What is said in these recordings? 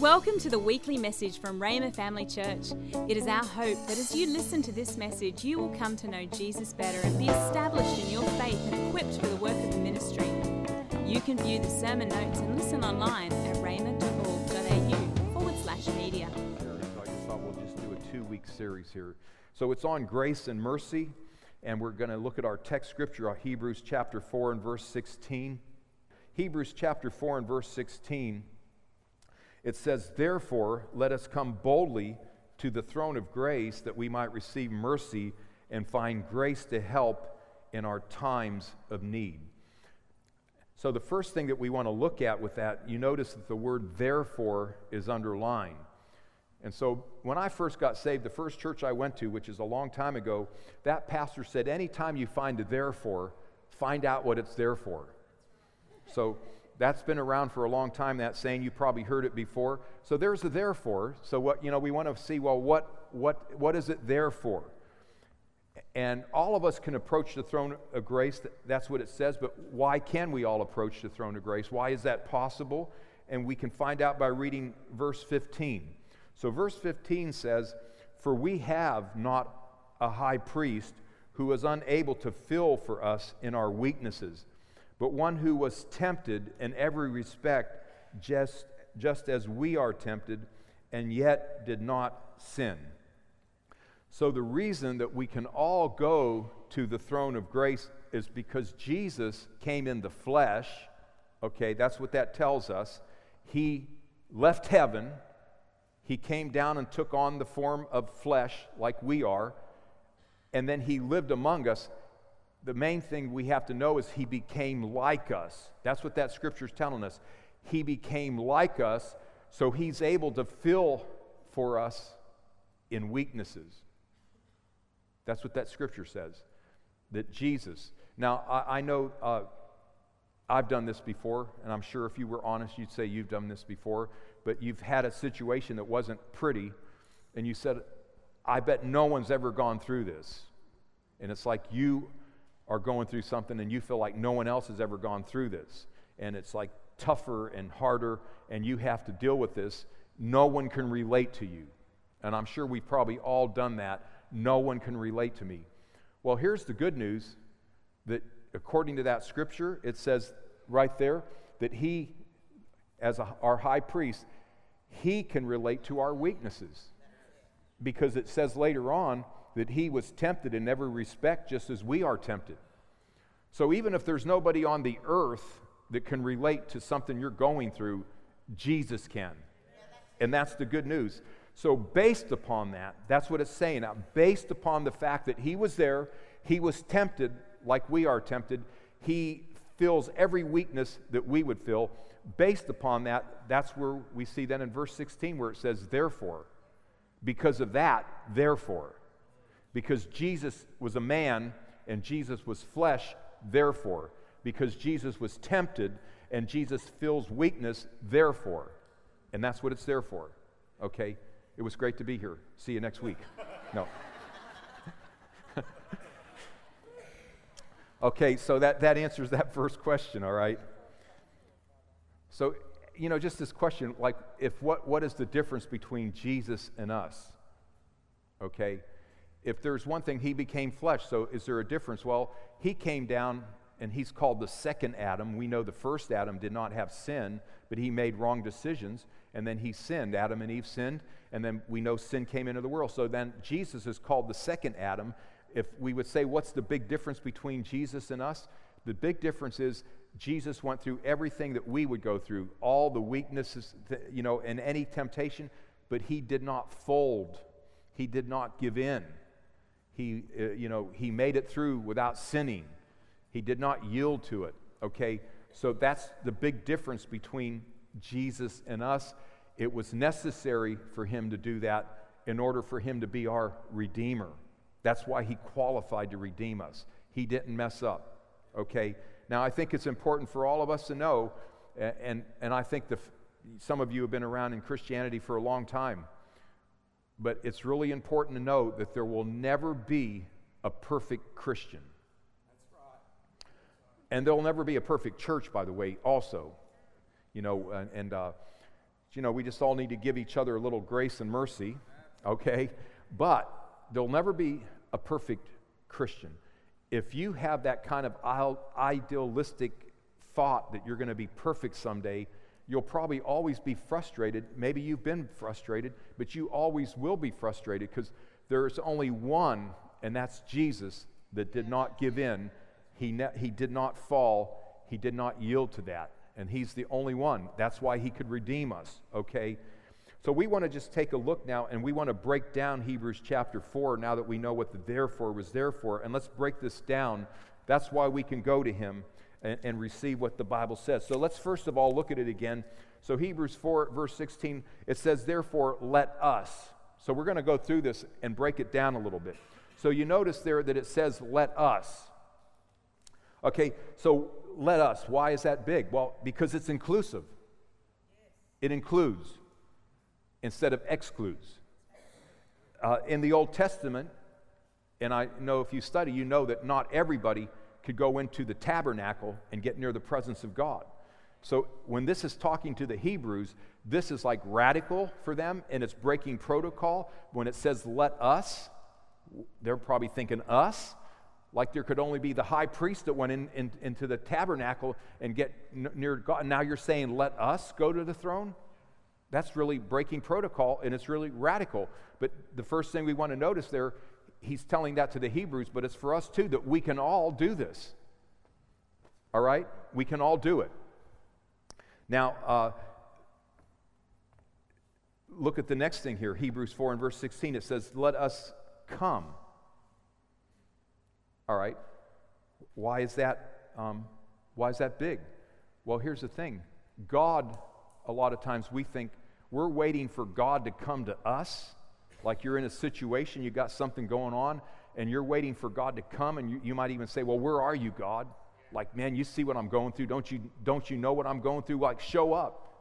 Welcome to the weekly message from Rhema Family Church. It is our hope that as you listen to this message, you will come to know Jesus better and be established in your faith and equipped for the work of the ministry. You can view the sermon notes and listen online at rhema.org.au forward slash media. So I just thought we'll just do a two week series here. So it's on grace and mercy, and we're going to look at our text scripture, uh, Hebrews chapter 4 and verse 16. Hebrews chapter 4 and verse 16 it says, Therefore, let us come boldly to the throne of grace that we might receive mercy and find grace to help in our times of need. So, the first thing that we want to look at with that, you notice that the word therefore is underlined. And so, when I first got saved, the first church I went to, which is a long time ago, that pastor said, Anytime you find a therefore, find out what it's there for. So, that's been around for a long time, that saying. You probably heard it before. So there's a therefore. So what, you know, we want to see, well, what, what, what is it there for? And all of us can approach the throne of grace. That's what it says. But why can we all approach the throne of grace? Why is that possible? And we can find out by reading verse 15. So verse 15 says, For we have not a high priest who is unable to fill for us in our weaknesses but one who was tempted in every respect, just, just as we are tempted, and yet did not sin. So, the reason that we can all go to the throne of grace is because Jesus came in the flesh. Okay, that's what that tells us. He left heaven, he came down and took on the form of flesh like we are, and then he lived among us the main thing we have to know is he became like us. That's what that scripture is telling us. He became like us, so he's able to fill for us in weaknesses. That's what that scripture says. That Jesus. Now, I, I know uh, I've done this before, and I'm sure if you were honest, you'd say you've done this before, but you've had a situation that wasn't pretty, and you said, I bet no one's ever gone through this. And it's like you are going through something and you feel like no one else has ever gone through this, and it's like tougher and harder, and you have to deal with this, no one can relate to you. And I'm sure we've probably all done that. No one can relate to me. Well, here's the good news that according to that scripture, it says right there that he, as a, our high priest, he can relate to our weaknesses. Because it says later on, that he was tempted in every respect just as we are tempted. So even if there's nobody on the earth that can relate to something you're going through, Jesus can. And that's the good news. So, based upon that, that's what it's saying now. Based upon the fact that he was there, he was tempted like we are tempted, he fills every weakness that we would feel. Based upon that, that's where we see then in verse 16 where it says, Therefore, because of that, therefore because Jesus was a man and Jesus was flesh, therefore. Because Jesus was tempted and Jesus feels weakness, therefore. And that's what it's there for. Okay? It was great to be here. See you next week. No. okay, so that, that answers that first question, all right? So, you know, just this question like, if what, what is the difference between Jesus and us? Okay? If there's one thing, he became flesh. So is there a difference? Well, he came down and he's called the second Adam. We know the first Adam did not have sin, but he made wrong decisions and then he sinned. Adam and Eve sinned, and then we know sin came into the world. So then Jesus is called the second Adam. If we would say, what's the big difference between Jesus and us? The big difference is Jesus went through everything that we would go through, all the weaknesses, you know, and any temptation, but he did not fold. He did not give in. He, uh, you know, he made it through without sinning. He did not yield to it. Okay? So that's the big difference between Jesus and us. It was necessary for him to do that in order for him to be our Redeemer. That's why he qualified to redeem us. He didn't mess up. Okay? Now, I think it's important for all of us to know, and, and I think the, some of you have been around in Christianity for a long time. But it's really important to note that there will never be a perfect Christian. And there'll never be a perfect church, by the way, also. You know, and, and uh, You know, we just all need to give each other a little grace and mercy, okay? But there'll never be a perfect Christian. If you have that kind of idealistic thought that you're going to be perfect someday, you'll probably always be frustrated. Maybe you've been frustrated, but you always will be frustrated because there's only one, and that's Jesus, that did not give in. He, ne- he did not fall, he did not yield to that. And he's the only one. That's why he could redeem us, okay? So we want to just take a look now and we want to break down Hebrews chapter 4 now that we know what the therefore was there for. And let's break this down. That's why we can go to him and, and receive what the Bible says. So let's first of all look at it again. So Hebrews 4, verse 16, it says, Therefore, let us. So we're going to go through this and break it down a little bit. So you notice there that it says, Let us. Okay, so let us. Why is that big? Well, because it's inclusive, it includes instead of excludes. Uh, in the Old Testament, and I know if you study, you know that not everybody could go into the tabernacle and get near the presence of God. So when this is talking to the Hebrews, this is like radical for them and it's breaking protocol. When it says, let us, they're probably thinking us, like there could only be the high priest that went in, in into the tabernacle and get n- near God. Now you're saying, let us go to the throne? That's really breaking protocol and it's really radical. But the first thing we want to notice there, he's telling that to the Hebrews, but it's for us too that we can all do this. All right? We can all do it. Now, uh, look at the next thing here Hebrews 4 and verse 16. It says, Let us come. All right. Why is that? Um, why is that big? Well, here's the thing God a lot of times we think we're waiting for God to come to us. Like you're in a situation, you got something going on, and you're waiting for God to come, and you, you might even say, Well, where are you, God? Like, man, you see what I'm going through. Don't you, don't you know what I'm going through? Like, show up.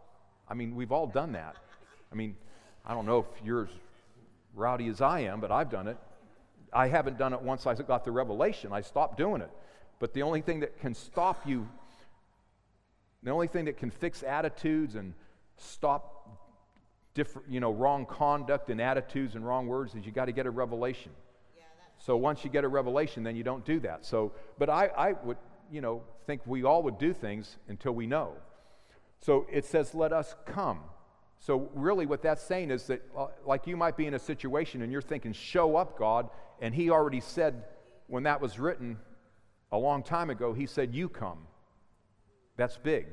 I mean, we've all done that. I mean, I don't know if you're as rowdy as I am, but I've done it. I haven't done it once I got the revelation. I stopped doing it. But the only thing that can stop you the only thing that can fix attitudes and stop different, you know, wrong conduct and attitudes and wrong words is you got to get a revelation. Yeah, so once you get a revelation, then you don't do that. So, but I, I would, you know, think we all would do things until we know. So it says, let us come. So really what that's saying is that, uh, like you might be in a situation and you're thinking, show up, God. And he already said, when that was written a long time ago, he said, you come. That's big.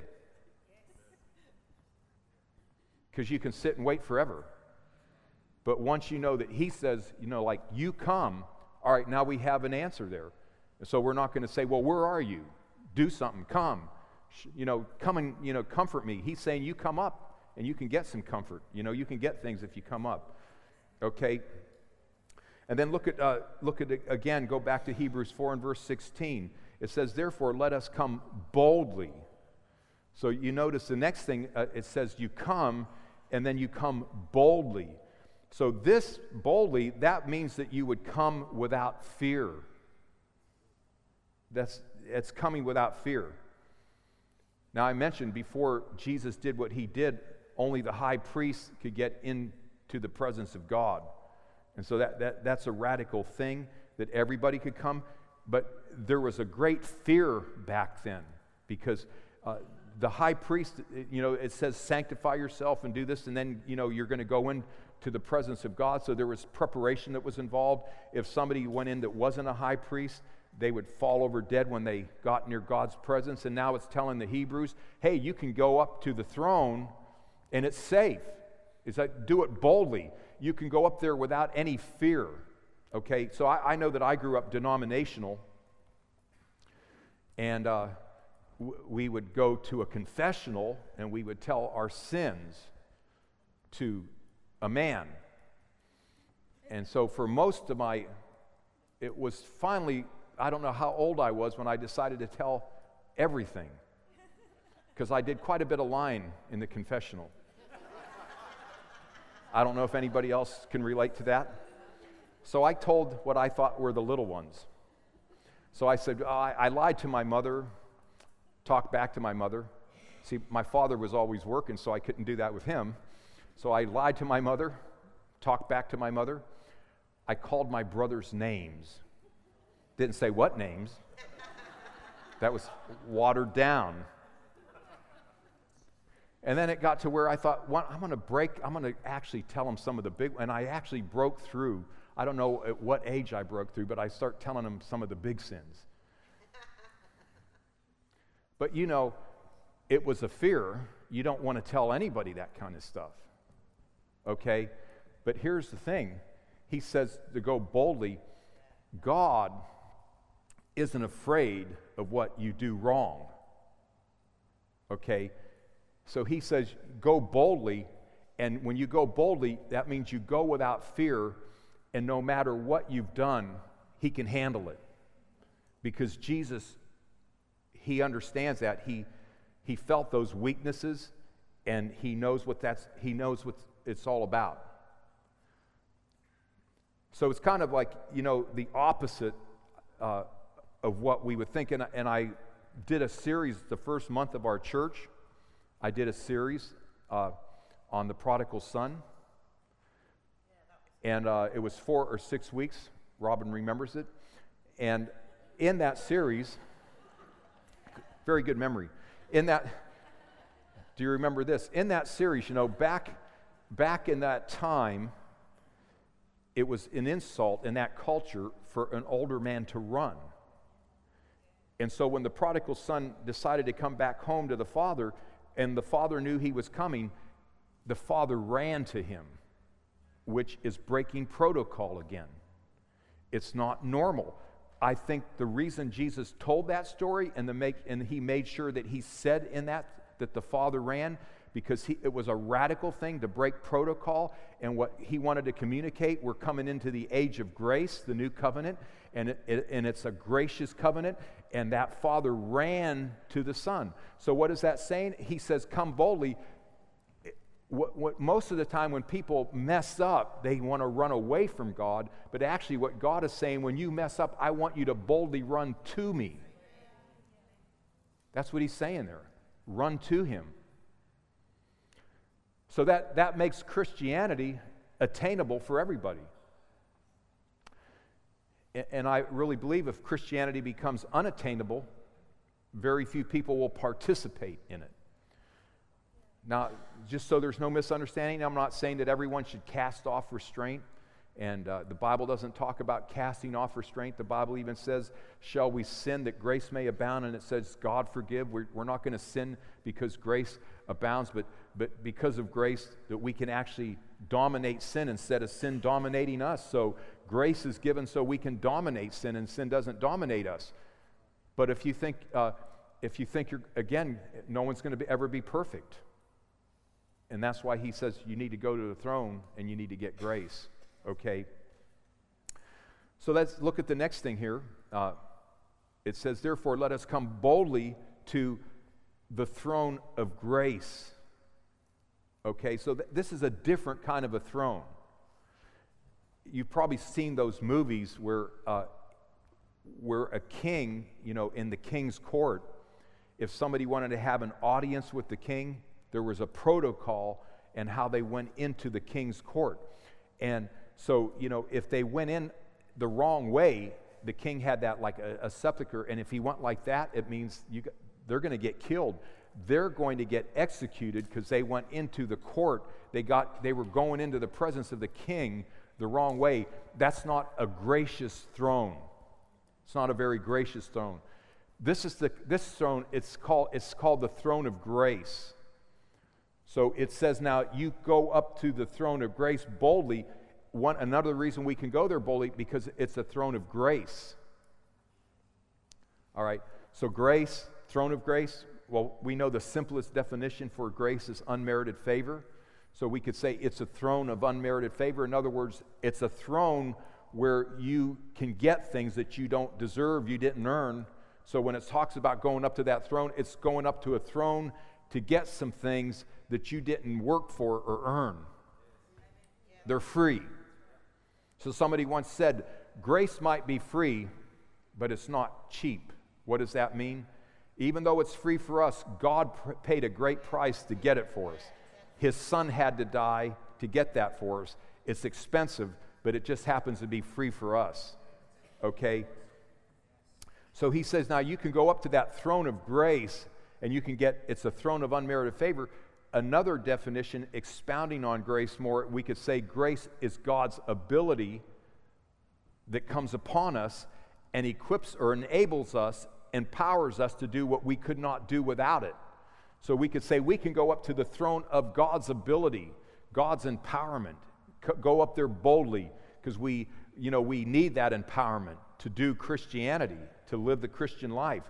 Because you can sit and wait forever. But once you know that He says, you know, like, you come, all right, now we have an answer there. And so we're not going to say, well, where are you? Do something, come. You know, come and, you know, comfort me. He's saying, you come up and you can get some comfort. You know, you can get things if you come up. Okay? And then look at, uh, look at again, go back to Hebrews 4 and verse 16. It says, therefore, let us come boldly so you notice the next thing, uh, it says you come, and then you come boldly. So this boldly, that means that you would come without fear. That's it's coming without fear. Now I mentioned before Jesus did what he did, only the high priest could get into the presence of God. And so that, that, that's a radical thing that everybody could come. But there was a great fear back then because uh, the high priest, you know, it says sanctify yourself and do this, and then, you know, you're going to go into the presence of God. So there was preparation that was involved. If somebody went in that wasn't a high priest, they would fall over dead when they got near God's presence. And now it's telling the Hebrews, hey, you can go up to the throne and it's safe. Is that do it boldly. You can go up there without any fear. Okay, so I, I know that I grew up denominational, and uh, we would go to a confessional and we would tell our sins to a man. And so for most of my, it was finally, I don't know how old I was when I decided to tell everything. Because I did quite a bit of lying in the confessional. I don't know if anybody else can relate to that. So I told what I thought were the little ones. So I said, oh, I, I lied to my mother talk back to my mother. See, my father was always working, so I couldn't do that with him. So I lied to my mother, talked back to my mother. I called my brother's names. Didn't say what names. That was watered down. And then it got to where I thought, well, I'm going to break, I'm going to actually tell them some of the big, and I actually broke through. I don't know at what age I broke through, but I start telling them some of the big sins. But you know, it was a fear. You don't want to tell anybody that kind of stuff. Okay? But here's the thing He says to go boldly. God isn't afraid of what you do wrong. Okay? So he says, go boldly. And when you go boldly, that means you go without fear. And no matter what you've done, he can handle it. Because Jesus, he understands that. He, he felt those weaknesses and he knows what that's he knows what it's all about. So it's kind of like, you know, the opposite uh, of what we would think. And, and I did a series the first month of our church. I did a series uh, on the prodigal son. And uh, it was four or six weeks. Robin remembers it. And in that series, very good memory. In that, do you remember this? In that series, you know, back, back in that time, it was an insult in that culture for an older man to run. And so when the prodigal son decided to come back home to the father, and the father knew he was coming, the father ran to him, which is breaking protocol again. It's not normal. I think the reason Jesus told that story and, the make, and he made sure that he said in that that the father ran because he, it was a radical thing to break protocol and what he wanted to communicate. We're coming into the age of grace, the new covenant, and, it, it, and it's a gracious covenant. And that father ran to the son. So, what is that saying? He says, Come boldly. What, what, most of the time, when people mess up, they want to run away from God. But actually, what God is saying, when you mess up, I want you to boldly run to me. That's what he's saying there. Run to him. So that, that makes Christianity attainable for everybody. And I really believe if Christianity becomes unattainable, very few people will participate in it. Now, just so there's no misunderstanding, I'm not saying that everyone should cast off restraint. And uh, the Bible doesn't talk about casting off restraint. The Bible even says, Shall we sin that grace may abound? And it says, God forgive. We're, we're not going to sin because grace abounds, but, but because of grace, that we can actually dominate sin instead of sin dominating us. So grace is given so we can dominate sin, and sin doesn't dominate us. But if you think, uh, if you think you're, again, no one's going to ever be perfect. And that's why he says you need to go to the throne and you need to get grace. Okay? So let's look at the next thing here. Uh, it says, Therefore, let us come boldly to the throne of grace. Okay, so th- this is a different kind of a throne. You've probably seen those movies where, uh, where a king, you know, in the king's court, if somebody wanted to have an audience with the king, there was a protocol and how they went into the king's court. And so, you know, if they went in the wrong way, the king had that like a, a sepulcher, and if he went like that, it means you, they're going to get killed. They're going to get executed because they went into the court. They, got, they were going into the presence of the king the wrong way. That's not a gracious throne. It's not a very gracious throne. This is the this throne, it's called, it's called the throne of grace. So it says now you go up to the throne of grace boldly. One, another reason we can go there boldly because it's a throne of grace. All right, so grace, Throne of grace, well, we know the simplest definition for grace is unmerited favor. So we could say it's a throne of unmerited favor. In other words, it's a throne where you can get things that you don't deserve, you didn't earn. So when it talks about going up to that throne, it's going up to a throne to get some things that you didn't work for or earn. They're free. So somebody once said, grace might be free, but it's not cheap. What does that mean? Even though it's free for us, God paid a great price to get it for us. His son had to die to get that for us. It's expensive, but it just happens to be free for us. Okay? So he says, now you can go up to that throne of grace and you can get, it's a throne of unmerited favor. Another definition, expounding on grace more, we could say grace is God's ability that comes upon us and equips or enables us, empowers us to do what we could not do without it. So we could say we can go up to the throne of God's ability, God's empowerment, go up there boldly because we, you know, we need that empowerment to do Christianity, to live the Christian life.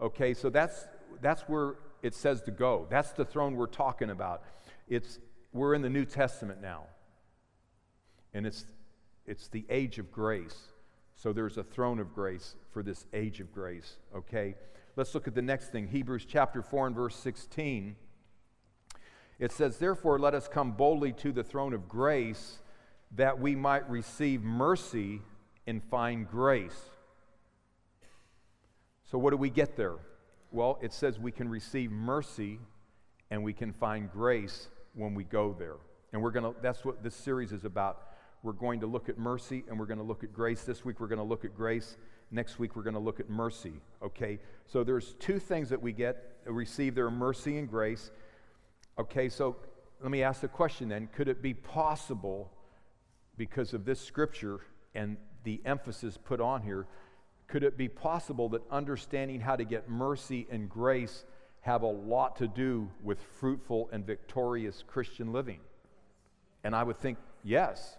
Okay, so that's that's where it says to go. That's the throne we're talking about. It's we're in the New Testament now. And it's it's the age of grace. So there's a throne of grace for this age of grace, okay? Let's look at the next thing. Hebrews chapter 4 and verse 16. It says, Therefore, let us come boldly to the throne of grace that we might receive mercy and find grace. So, what do we get there? Well, it says we can receive mercy and we can find grace when we go there. And we're going to, that's what this series is about. We're going to look at mercy and we're going to look at grace. This week we're going to look at grace. Next week we're going to look at mercy. Okay? So there's two things that we get, receive their mercy and grace. Okay, so let me ask the question then could it be possible, because of this scripture and the emphasis put on here, could it be possible that understanding how to get mercy and grace have a lot to do with fruitful and victorious Christian living? And I would think yes.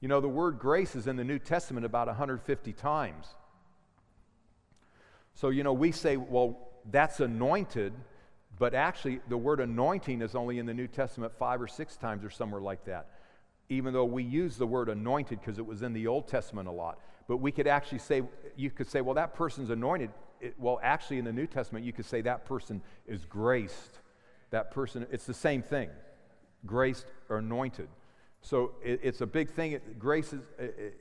You know, the word grace is in the New Testament about 150 times. So, you know, we say, well, that's anointed, but actually, the word anointing is only in the New Testament five or six times or somewhere like that. Even though we use the word anointed because it was in the Old Testament a lot. But we could actually say, you could say, well, that person's anointed. It, well, actually, in the New Testament, you could say that person is graced. That person, it's the same thing graced or anointed. So it, it's a big thing. Grace is,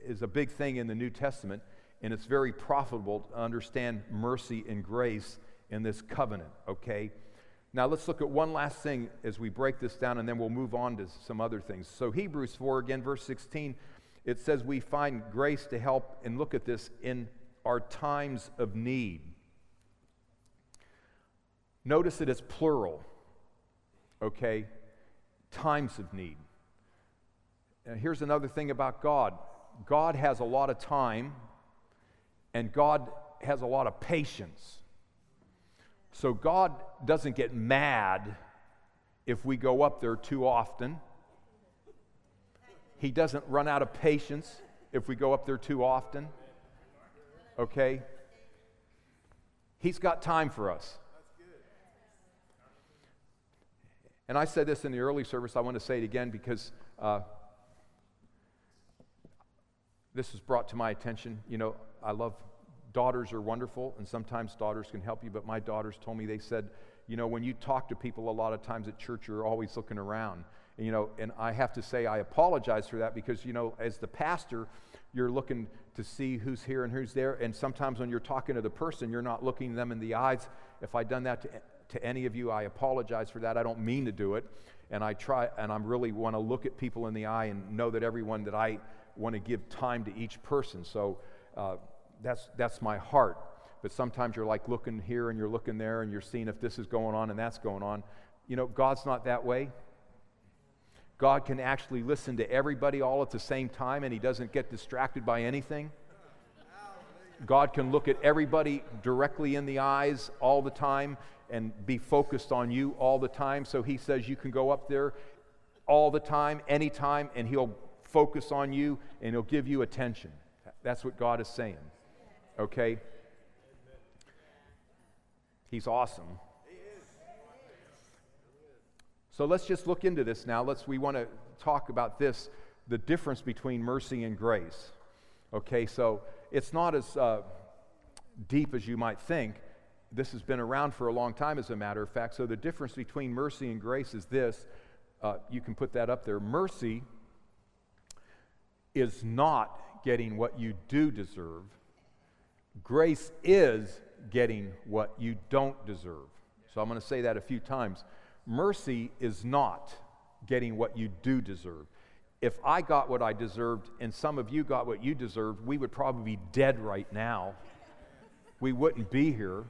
is a big thing in the New Testament, and it's very profitable to understand mercy and grace in this covenant, okay? Now, let's look at one last thing as we break this down, and then we'll move on to some other things. So, Hebrews 4, again, verse 16, it says, We find grace to help, and look at this, in our times of need. Notice that it's plural, okay? Times of need. And here's another thing about God God has a lot of time, and God has a lot of patience. So God doesn't get mad if we go up there too often. He doesn't run out of patience if we go up there too often. Okay? He's got time for us. And I said this in the early service. I want to say it again because uh, this was brought to my attention. You know, I love daughters are wonderful, and sometimes daughters can help you, but my daughters told me, they said, you know, when you talk to people a lot of times at church, you're always looking around. You know, and I have to say, I apologize for that because, you know, as the pastor, you're looking to see who's here and who's there. And sometimes when you're talking to the person, you're not looking them in the eyes. If I've done that to, to any of you, I apologize for that. I don't mean to do it. And I try, and I really want to look at people in the eye and know that everyone that I want to give time to each person. So, uh, that's, that's my heart. But sometimes you're like looking here and you're looking there and you're seeing if this is going on and that's going on. You know, God's not that way. God can actually listen to everybody all at the same time and he doesn't get distracted by anything. God can look at everybody directly in the eyes all the time and be focused on you all the time. So he says you can go up there all the time, anytime, and he'll focus on you and he'll give you attention. That's what God is saying okay? He's awesome. So let's just look into this now. Let's we want to talk about this, the difference between mercy and grace. Okay, so it's not as uh, deep as you might think. This has been around for a long time, as a matter of fact. So the difference between mercy and grace is this. Uh, you can put that up there. Mercy is not getting what you do deserve. Grace is getting what you don't deserve. So I'm going to say that a few times. Mercy is not getting what you do deserve. If I got what I deserved and some of you got what you deserved, we would probably be dead right now. We wouldn't be here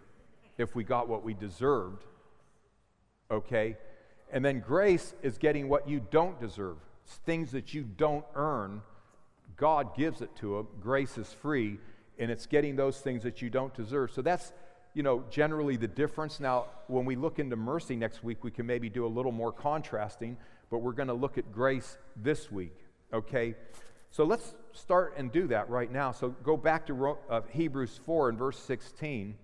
if we got what we deserved. Okay? And then grace is getting what you don't deserve. It's things that you don't earn. God gives it to them. Grace is free, and it's getting those things that you don't deserve. So that's, you know, generally the difference. Now, when we look into mercy next week, we can maybe do a little more contrasting, but we're going to look at grace this week, okay? So let's start and do that right now. So go back to uh, Hebrews 4 and verse 16.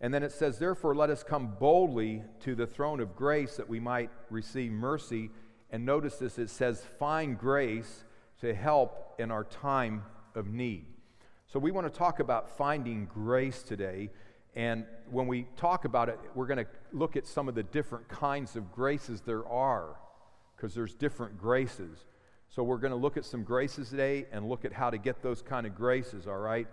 And then it says, Therefore, let us come boldly to the throne of grace that we might receive mercy. And notice this it says, Find grace to help in our time of need. So we want to talk about finding grace today. And when we talk about it, we're going to look at some of the different kinds of graces there are, because there's different graces. So we're going to look at some graces today and look at how to get those kind of graces, all right?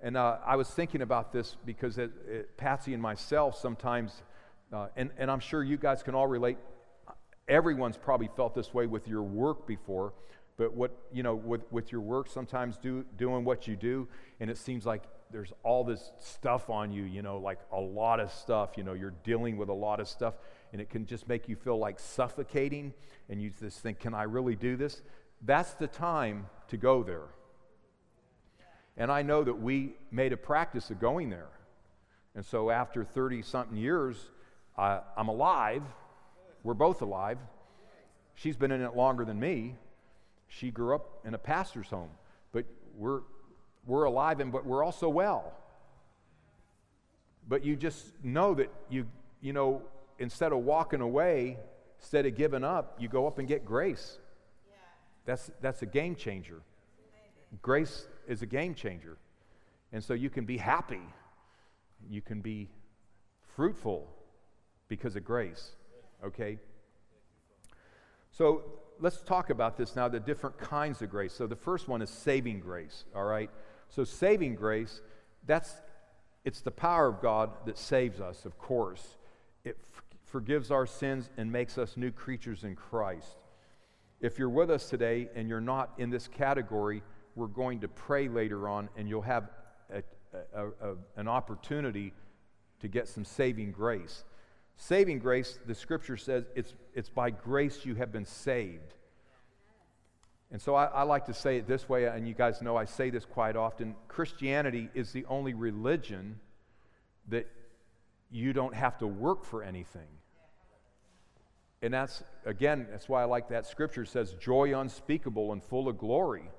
And uh, I was thinking about this because it, it, Patsy and myself sometimes, uh, and, and I'm sure you guys can all relate. Everyone's probably felt this way with your work before, but what, you know, with, with your work, sometimes do, doing what you do, and it seems like there's all this stuff on you, you know, like a lot of stuff. You know, you're dealing with a lot of stuff, and it can just make you feel like suffocating, and you just think, can I really do this? That's the time to go there. And I know that we made a practice of going there. And so after 30 something years, I'm alive. We're both alive. She's been in it longer than me. She grew up in a pastor's home. But we're, we're alive, and, but we're also well. But you just know that you, you know, instead of walking away, instead of giving up, you go up and get grace. Yeah. That's, that's a game changer. Grace is a game changer. And so you can be happy, you can be fruitful because of grace. Okay? So let's talk about this now the different kinds of grace. So the first one is saving grace, all right? So saving grace, that's it's the power of God that saves us, of course. It f- forgives our sins and makes us new creatures in Christ. If you're with us today and you're not in this category, we're going to pray later on, and you'll have a, a, a, an opportunity to get some saving grace. Saving grace, the scripture says, it's, it's by grace you have been saved. And so I, I, like to say it this way, and you guys know I say this quite often Christianity is the only religion that you don't have to work for anything. And that's, again, that's why I like that scripture it says, joy unspeakable and full of glory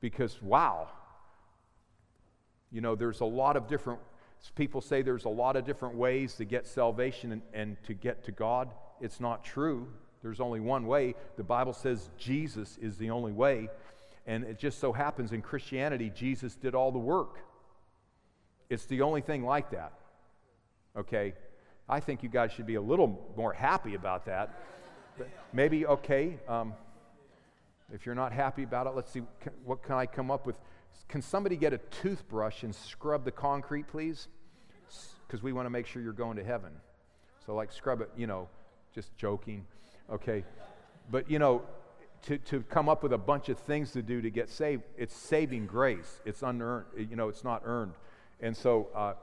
because, wow, you know, there's a lot of different, people say there's a lot of different ways to get salvation and, and to get to God. It's not true. There's only one way. The Bible says Jesus is the only way. And it just so happens in Christianity, Jesus did all the work. It's the only thing like that. Okay? I think you guys should be a little more happy about that. But maybe, okay, um, if you're not happy about it, let's see what can I come up with. Can somebody get a toothbrush and scrub the concrete, please? Because we want to make sure you're going to heaven. So, like, scrub it, you know, just joking. Okay. But, you know, to, to come up with a bunch of things to do to get saved, it's saving grace. It's unearned, you know, it's not earned. And so, uh,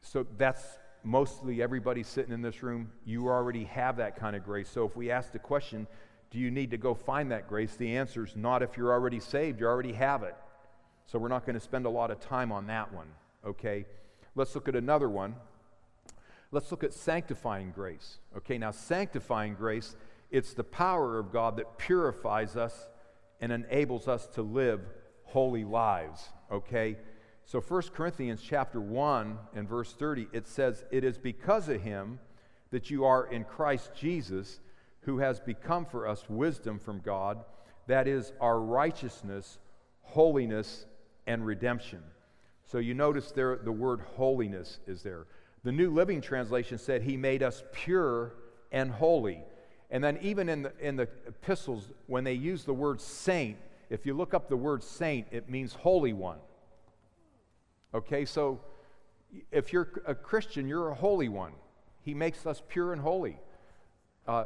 so that's mostly everybody sitting in this room. You already have that kind of grace. So if we ask the question, do you need to go find that grace? The answer is not if you're already saved, you already have it. So we're not going to spend a lot of time on that one, okay? Let's look at another one. Let's look at sanctifying grace. Okay, now sanctifying grace, it's the power of God that purifies us and enables us to live holy lives, okay? So 1 Corinthians chapter 1 and verse 30, it says, "It is because of him that you are in Christ Jesus, who has become for us wisdom from God, that is, our righteousness, holiness, and redemption. So you notice there the word holiness is there. The New Living Translation said, He made us pure and holy. And then, even in the, in the epistles, when they use the word saint, if you look up the word saint, it means holy one. Okay, so if you're a Christian, you're a holy one. He makes us pure and holy. Uh,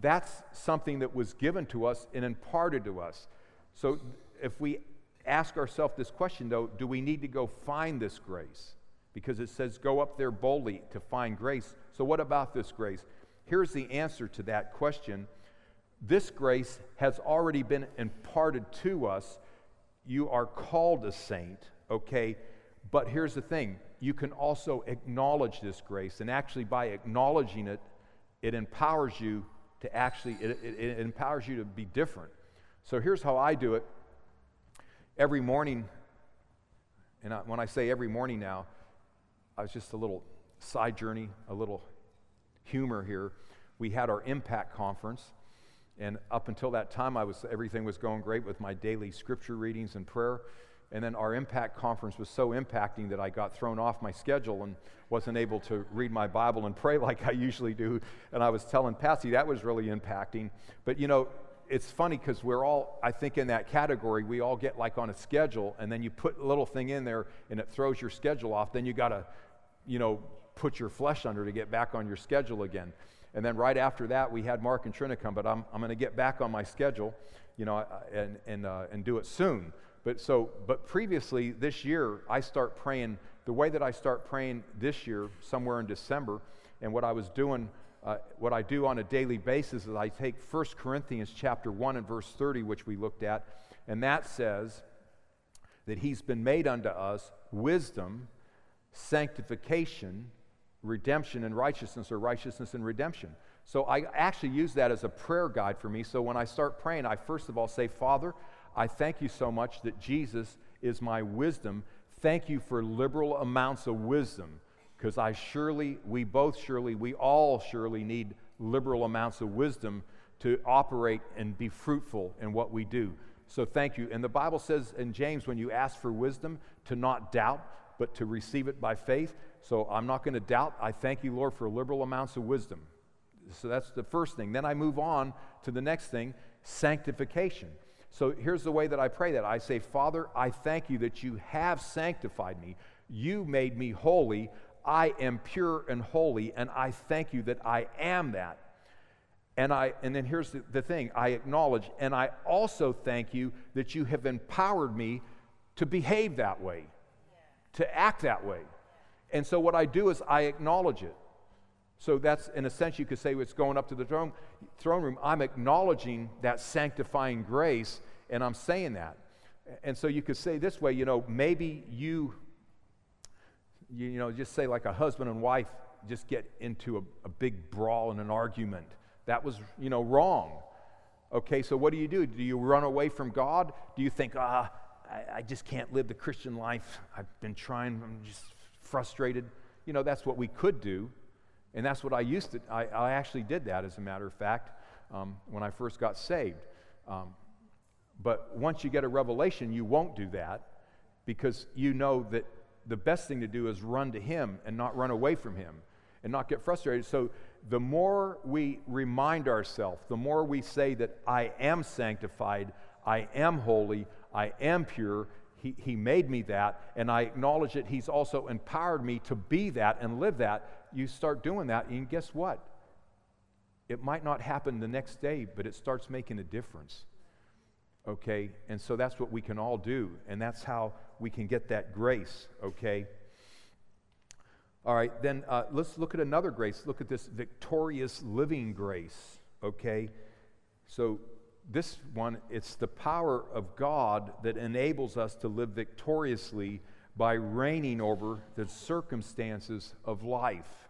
that's something that was given to us and imparted to us. So if we ask ourselves this question, though, do we need to go find this grace? Because it says, go up there boldly to find grace. So, what about this grace? Here's the answer to that question. This grace has already been imparted to us. You are called a saint, okay? But here's the thing you can also acknowledge this grace, and actually, by acknowledging it, it empowers you to actually, it, it, it empowers you to be different. So, here's how I do it every morning, and I, when I say every morning now, I was just a little side journey, a little humor here. We had our impact conference, and up until that time, I was everything was going great with my daily scripture readings and prayer. And then our impact conference was so impacting that I got thrown off my schedule and wasn't able to read my Bible and pray like I usually do. And I was telling Patsy that was really impacting. But you know, it's funny because we're all, I think, in that category. We all get like on a schedule, and then you put a little thing in there and it throws your schedule off. Then you got to, you know, put your flesh under to get back on your schedule again. And then right after that, we had Mark and Trina come, but I'm, I'm going to get back on my schedule, you know, and, and, uh, and do it soon. But so, but previously this year, I start praying the way that I start praying this year, somewhere in December, and what I was doing, uh, what I do on a daily basis is I take 1 Corinthians chapter 1 and verse 30, which we looked at, and that says that he's been made unto us wisdom, sanctification, redemption, and righteousness, or righteousness and redemption. So I actually use that as a prayer guide for me. So when I start praying, I first of all say, Father, I thank you so much that Jesus is my wisdom. Thank you for liberal amounts of wisdom because I surely, we both surely, we all surely need liberal amounts of wisdom to operate and be fruitful in what we do. So thank you. And the Bible says in James, when you ask for wisdom, to not doubt, but to receive it by faith. So I'm not going to doubt. I thank you, Lord, for liberal amounts of wisdom. So that's the first thing. Then I move on to the next thing sanctification. So here's the way that I pray that I say, Father, I thank you that you have sanctified me. You made me holy. I am pure and holy, and I thank you that I am that. And, I, and then here's the, the thing I acknowledge, and I also thank you that you have empowered me to behave that way, to act that way. And so what I do is I acknowledge it. So that's, in a sense, you could say it's going up to the throne, throne room. I'm acknowledging that sanctifying grace, and I'm saying that. And so you could say this way, you know, maybe you, you, you know, just say like a husband and wife just get into a, a big brawl and an argument. That was, you know, wrong. Okay, so what do you do? Do you run away from God? Do you think, ah, I, I just can't live the Christian life? I've been trying, I'm just frustrated. You know, that's what we could do. And that's what I used to, I, I actually did that, as a matter of fact, um, when I first got saved. Um, but once you get a revelation, you won't do that because you know that the best thing to do is run to Him and not run away from Him and not get frustrated. So the more we remind ourselves, the more we say that I am sanctified, I am holy, I am pure, he, he made me that, and I acknowledge that He's also empowered me to be that and live that. You start doing that, and guess what? It might not happen the next day, but it starts making a difference. Okay? And so that's what we can all do, and that's how we can get that grace, okay? All right, then uh, let's look at another grace. Look at this victorious living grace, okay? So this one, it's the power of God that enables us to live victoriously by reigning over the circumstances of life.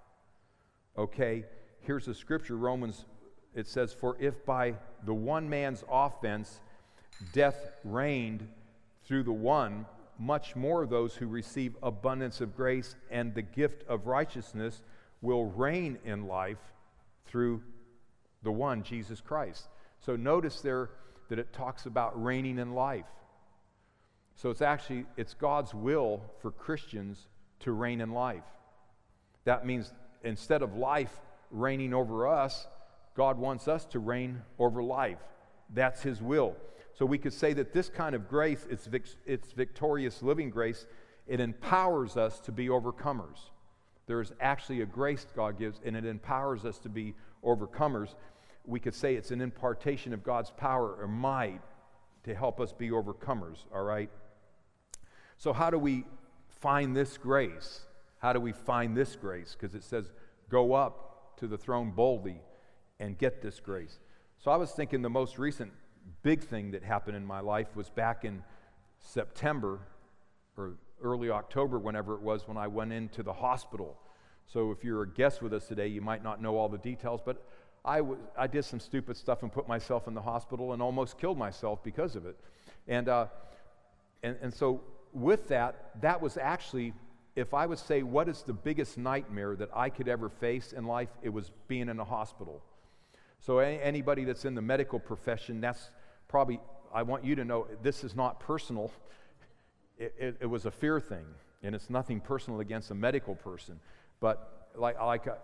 Okay, here's the scripture Romans, it says, For if by the one man's offense death reigned through the one, much more those who receive abundance of grace and the gift of righteousness will reign in life through the one, Jesus Christ. So notice there that it talks about reigning in life. So it's actually it's God's will for Christians to reign in life. That means instead of life reigning over us, God wants us to reign over life. That's his will. So we could say that this kind of grace, it's, vic- it's victorious living grace, it empowers us to be overcomers. There is actually a grace God gives, and it empowers us to be overcomers. We could say it's an impartation of God's power or might to help us be overcomers, all right? So, how do we find this grace? How do we find this grace? Because it says, go up to the throne boldly and get this grace. So, I was thinking the most recent big thing that happened in my life was back in September or early October, whenever it was, when I went into the hospital. So, if you're a guest with us today, you might not know all the details, but I, w- I did some stupid stuff and put myself in the hospital and almost killed myself because of it. And, uh, and, and so, with that, that was actually, if I would say, what is the biggest nightmare that I could ever face in life, it was being in a hospital. So, anybody that's in the medical profession, that's probably, I want you to know this is not personal. It, it, it was a fear thing, and it's nothing personal against a medical person. But, like, like uh,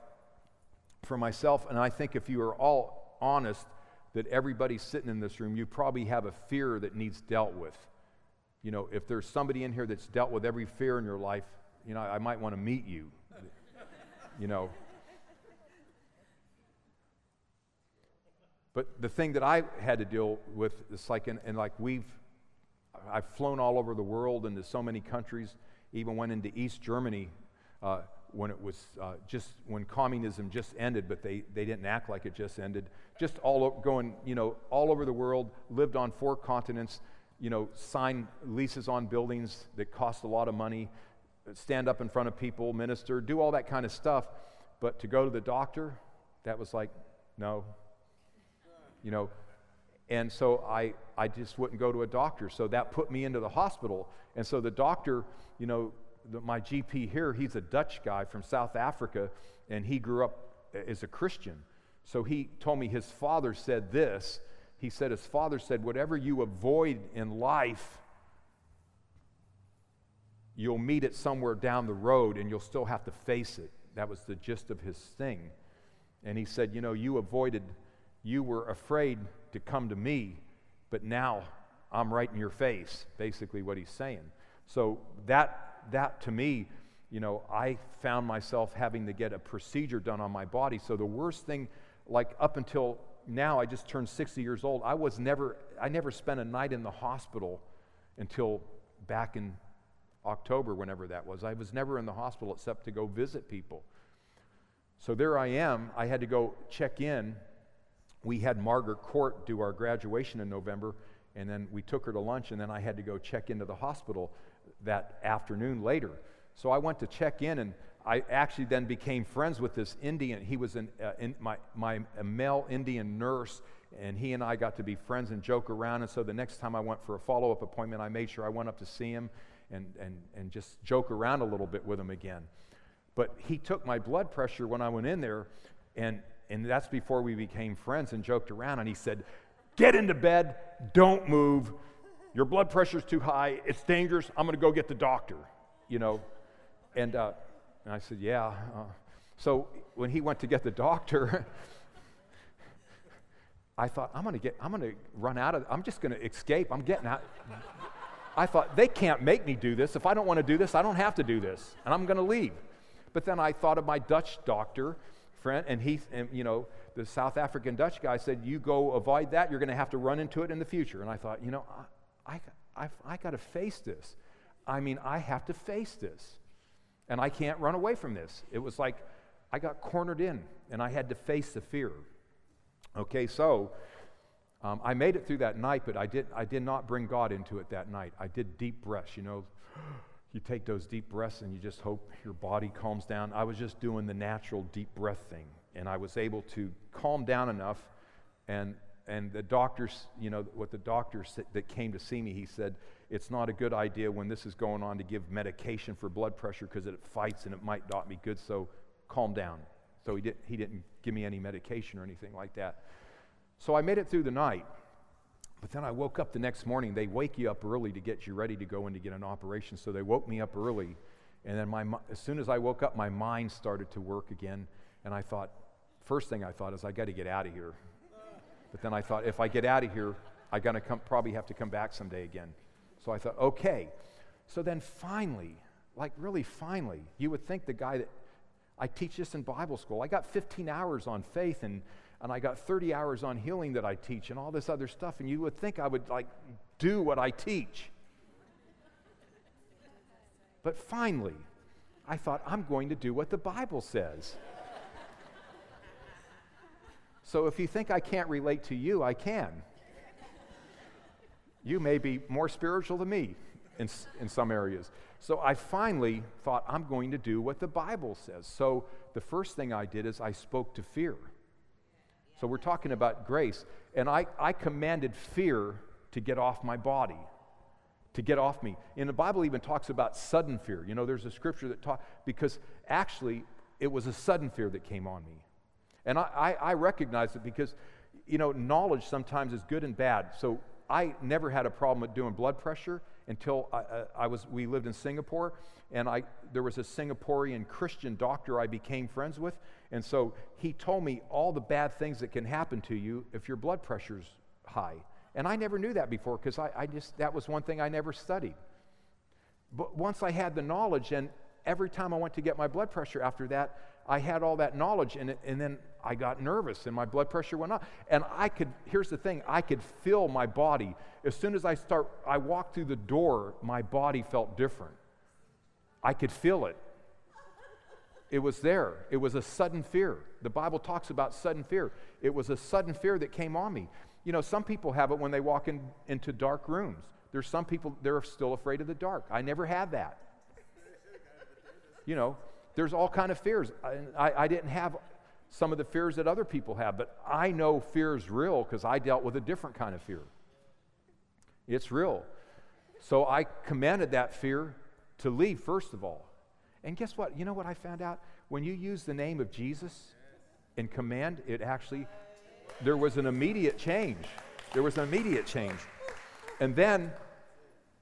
for myself, and I think if you are all honest, that everybody sitting in this room, you probably have a fear that needs dealt with. You know, if there's somebody in here that's dealt with every fear in your life, you know, I might want to meet you. you know. But the thing that I had to deal with is like, and, like we've, I've flown all over the world into so many countries, even went into East Germany uh, when it was uh, just, when communism just ended, but they, they didn't act like it just ended. Just all going, you know, all over the world, lived on four continents, you know, sign leases on buildings that cost a lot of money, stand up in front of people, minister, do all that kind of stuff. But to go to the doctor, that was like, no. You know, and so I, I just wouldn't go to a doctor. So that put me into the hospital. And so the doctor, you know, the, my GP here, he's a Dutch guy from South Africa, and he grew up as a Christian. So he told me his father said this he said his father said, Whatever you avoid in life, you'll meet it somewhere down the road and you'll still have to face it. That was the gist of his thing. And he said, You know, you avoided, you were afraid to come to me, but now I'm right in your face, basically what he's saying. So that, that to me, you know, I found myself having to get a procedure done on my body. So the worst thing, like up until now I just turned 60 years old. I was never, I never spent a night in the hospital until back in October, whenever that was. I was never in the hospital except to go visit people. So there I am. I had to go check in. We had Margaret Court do our graduation in November, and then we took her to lunch, and then I had to go check into the hospital that afternoon later. So I went to check in, and I actually then became friends with this Indian. He was an, uh, in, my, my male Indian nurse, and he and I got to be friends and joke around. And so the next time I went for a follow up appointment, I made sure I went up to see him and, and, and just joke around a little bit with him again. But he took my blood pressure when I went in there, and, and that's before we became friends and joked around. And he said, Get into bed, don't move. Your blood pressure's too high, it's dangerous. I'm going to go get the doctor, you know. And, uh, and I said, Yeah. Uh, so when he went to get the doctor, I thought, I'm going to get, I'm going to run out of, I'm just going to escape. I'm getting out. I thought, they can't make me do this. If I don't want to do this, I don't have to do this. And I'm going to leave. But then I thought of my Dutch doctor friend, and he, and, you know, the South African Dutch guy said, You go avoid that, you're going to have to run into it in the future. And I thought, you know, I, I, I, I got to face this. I mean, I have to face this. And I can't run away from this. It was like I got cornered in and I had to face the fear. Okay, so um, I made it through that night, but I did, I did not bring God into it that night. I did deep breaths, you know. You take those deep breaths and you just hope your body calms down. I was just doing the natural deep breath thing, and I was able to calm down enough. And, and the doctors, you know, what the doctor that came to see me, he said, it's not a good idea when this is going on to give medication for blood pressure because it fights and it might not be good. So calm down. So he, did, he didn't give me any medication or anything like that. So I made it through the night. But then I woke up the next morning. They wake you up early to get you ready to go in to get an operation. So they woke me up early. And then my, as soon as I woke up, my mind started to work again. And I thought, first thing I thought is, I got to get out of here. But then I thought, if I get out of here, I'm going to probably have to come back someday again. So I thought, okay. So then finally, like really finally, you would think the guy that I teach this in Bible school. I got 15 hours on faith and, and I got 30 hours on healing that I teach and all this other stuff. And you would think I would like do what I teach. But finally, I thought, I'm going to do what the Bible says. so if you think I can't relate to you, I can. You may be more spiritual than me in, in some areas. So I finally thought, I'm going to do what the Bible says. So the first thing I did is I spoke to fear. So we're talking about grace. And I, I commanded fear to get off my body, to get off me. And the Bible even talks about sudden fear. You know, there's a scripture that talks, because actually it was a sudden fear that came on me. And I, I, I recognize it because, you know, knowledge sometimes is good and bad. So I never had a problem with doing blood pressure until I, uh, I, was, we lived in Singapore, and I, there was a Singaporean Christian doctor I became friends with, and so he told me all the bad things that can happen to you if your blood pressure's high. And I never knew that before because I, I just, that was one thing I never studied. But once I had the knowledge, and every time I went to get my blood pressure after that, I had all that knowledge, and, and then I got nervous and my blood pressure went up. And I could, here's the thing, I could feel my body. As soon as I start, I walked through the door, my body felt different. I could feel it. It was there. It was a sudden fear. The Bible talks about sudden fear. It was a sudden fear that came on me. You know, some people have it when they walk in, into dark rooms. There's some people, they're still afraid of the dark. I never had that. You know, there's all kind of fears. I, I, I didn't have some of the fears that other people have, but I know fear is real because I dealt with a different kind of fear. It's real. So I commanded that fear to leave, first of all. And guess what? You know what I found out? When you use the name of Jesus in command, it actually, there was an immediate change. There was an immediate change. And then,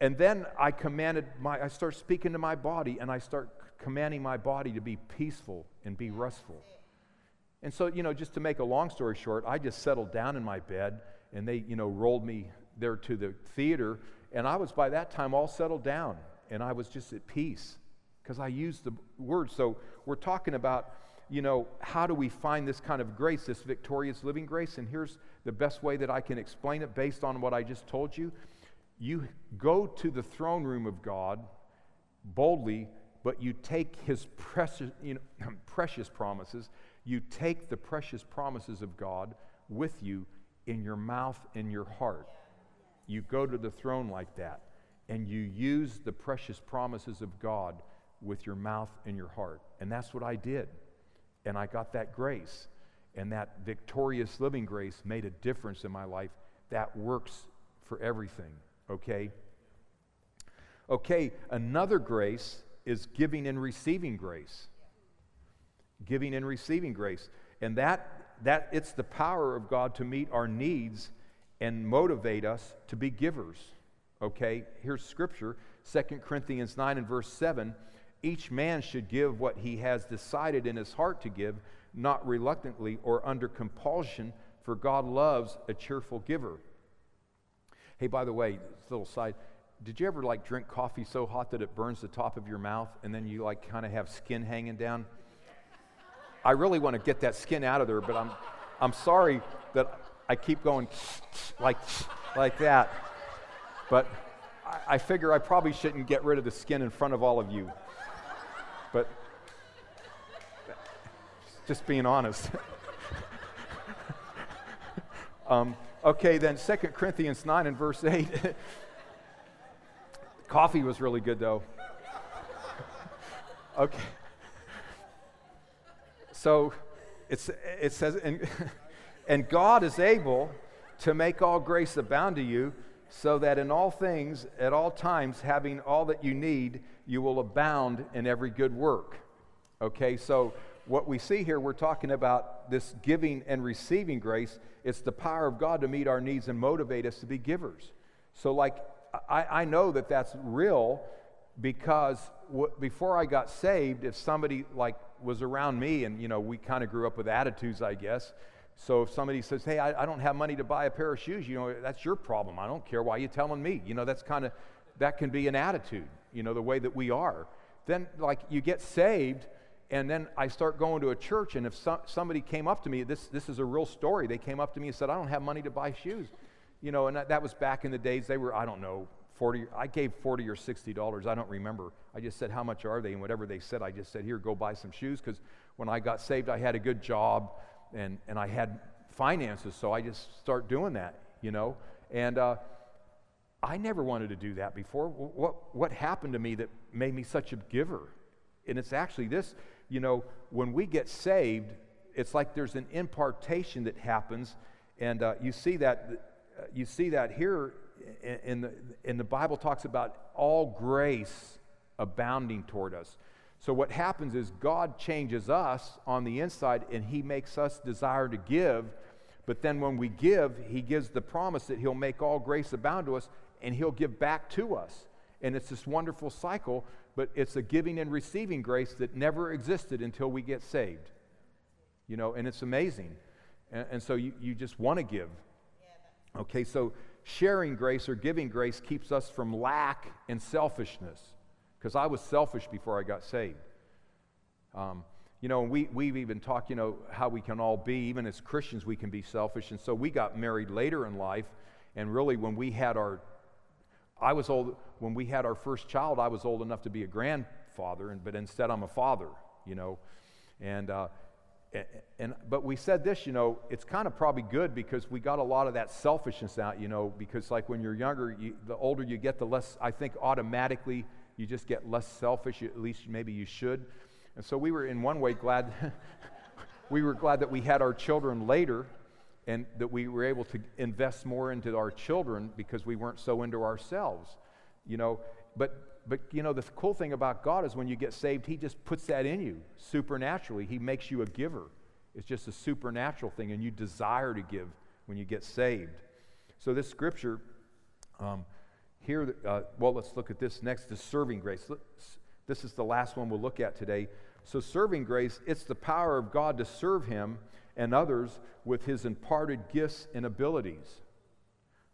and then I commanded my, I start speaking to my body and I start commanding my body to be peaceful and be restful. And so, you know, just to make a long story short, I just settled down in my bed and they, you know, rolled me there to the theater. And I was by that time all settled down and I was just at peace because I used the word. So we're talking about, you know, how do we find this kind of grace, this victorious living grace? And here's the best way that I can explain it based on what I just told you. You go to the throne room of God boldly but you take his precious, you know, precious promises, you take the precious promises of God with you in your mouth and your heart. You go to the throne like that, and you use the precious promises of God with your mouth and your heart. And that's what I did. And I got that grace. And that victorious living grace made a difference in my life. That works for everything, okay? Okay, another grace is giving and receiving grace. Giving and receiving grace. And that, that it's the power of God to meet our needs and motivate us to be givers. Okay, here's scripture 2 Corinthians 9 and verse 7. Each man should give what he has decided in his heart to give, not reluctantly or under compulsion, for God loves a cheerful giver. Hey, by the way, little side, did you ever like drink coffee so hot that it burns the top of your mouth and then you like kind of have skin hanging down? I really want to get that skin out of there, but I'm, I'm sorry that I keep going like, like that. But I, I figure I probably shouldn't get rid of the skin in front of all of you. But just being honest. um, okay, then 2 Corinthians 9 and verse 8. Coffee was really good, though. okay. So it's, it says, and, and God is able to make all grace abound to you, so that in all things, at all times, having all that you need, you will abound in every good work. Okay, so what we see here, we're talking about this giving and receiving grace. It's the power of God to meet our needs and motivate us to be givers. So, like I, I know that that's real because before I got saved, if somebody like was around me and, you know, we kind of grew up with attitudes, I guess. So if somebody says, hey, I, I, don't have money to buy a pair of shoes, you know, that's your problem. I don't care. Why you're telling me? You know, that's kind of, that can be an attitude, you know, the way that we are. Then, like, you get saved And then I start going to a church, and if so, somebody came up to me, this, this is a real story. They came up to me and said, I don't have money to buy shoes. You know, and that, that was back in the days, they were, I don't know, 40, I gave 40 or 60 dollars. I don't remember. I just said, How much are they? And whatever they said, I just said, Here, go buy some shoes. Because when I got saved, I had a good job and, and I had finances, so I just start doing that, you know. And uh, I never wanted to do that before. What, what happened to me that made me such a giver? And it's actually this, you know, when we get saved, it's like there's an impartation that happens. And uh, you see that, uh, you see that here in the, in the Bible talks about all grace abounding toward us. So what happens is God changes us on the inside and he makes us desire to give. But then when we give, he gives the promise that he'll make all grace abound to us and he'll give back to us. And it's this wonderful cycle, but it's a giving and receiving grace that never existed until we get saved. You know, and it's amazing. And, and so you, you just want to give. Okay, so sharing grace or giving grace keeps us from lack and selfishness. Because I was selfish before I got saved. Um, you know, we, we've even talked, you know, how we can all be, even as Christians, we can be selfish. And so we got married later in life. And really, when we had our, I was old, when we had our first child, I was old enough to be a grandfather, and, but instead I'm a father, you know. And, uh, and, but we said this, you know, it's kind of probably good because we got a lot of that selfishness out, you know, because like when you're younger, you, the older you get, the less, I think automatically you just get less selfish, at least maybe you should. And so we were in one way glad, we were glad that we had our children later and that we were able to invest more into our children because we weren't so into ourselves, you know. But but you know, the cool thing about God is when you get saved, He just puts that in you supernaturally. He makes you a giver. It's just a supernatural thing, and you desire to give when you get saved. So, this scripture um, here, uh, well, let's look at this next the serving grace. This is the last one we'll look at today. So, serving grace, it's the power of God to serve Him and others with His imparted gifts and abilities.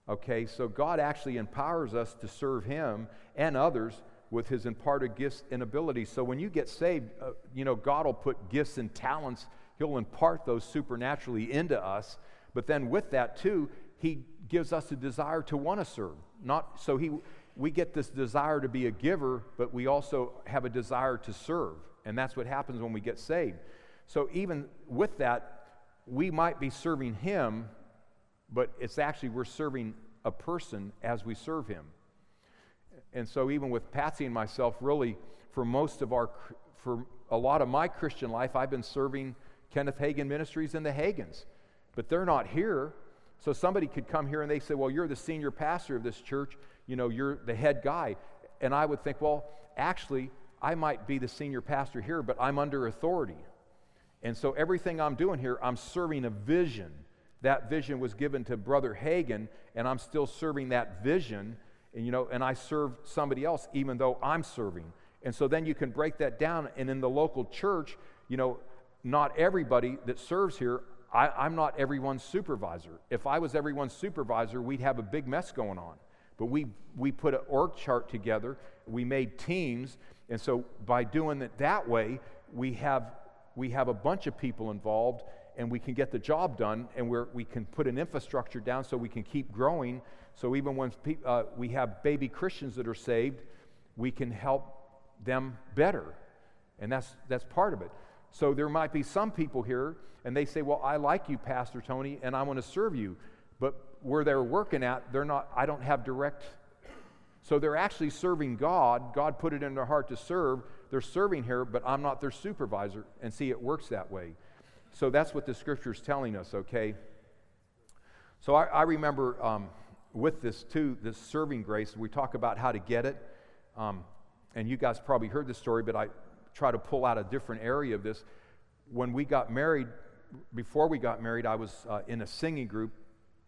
Okay, so God actually empowers us to serve Him and others with His imparted gifts and abilities. So when you get saved, uh, you know, God will put gifts and talents, He'll impart those supernaturally into us. But then with that, too, He gives us a desire to want to serve. Not so He, we get this desire to be a giver, but we also have a desire to serve. And that's what happens when we get saved. So even with that, we might be serving Him but it's actually we're serving a person as we serve him. And so, even with Patsy and myself, really, for most of our, for a lot of my Christian life, I've been serving Kenneth Hagin Ministries and the Hagins, but they're not here. So somebody could come here and they say, "Well, you're the senior pastor of this church. You know, you're the head guy," and I would think, "Well, actually, I might be the senior pastor here, but I'm under authority." And so everything I'm doing here, I'm serving a vision that vision was given to Brother Hagin, and I'm still serving that vision, and, you know, and I serve somebody else even though I'm serving. And so then you can break that down, and in the local church, you know, not everybody that serves here, I, am not everyone's supervisor. If I was everyone's supervisor, we'd have a big mess going on. But we, we put an org chart together, we made teams, and so by doing it that way, we have, we have a bunch of people involved, and we can get the job done and we we can put an infrastructure down so we can keep growing. So even when pe- uh, we have baby Christians that are saved, we can help them better. And that's, that's part of it. So there might be some people here and they say, Well, I like you, Pastor Tony, and I want to serve you. But where they're working at, they're not, I don't have direct. So they're actually serving God. God put it in their heart to serve. They're serving here, but I'm not their supervisor. And see, it works that way. So that's what the scripture is telling us, okay? So I, I remember um, with this too, this serving grace, we talk about how to get it. Um, and you guys probably heard this story, but I try to pull out a different area of this. When we got married, before we got married, I was uh, in a singing group.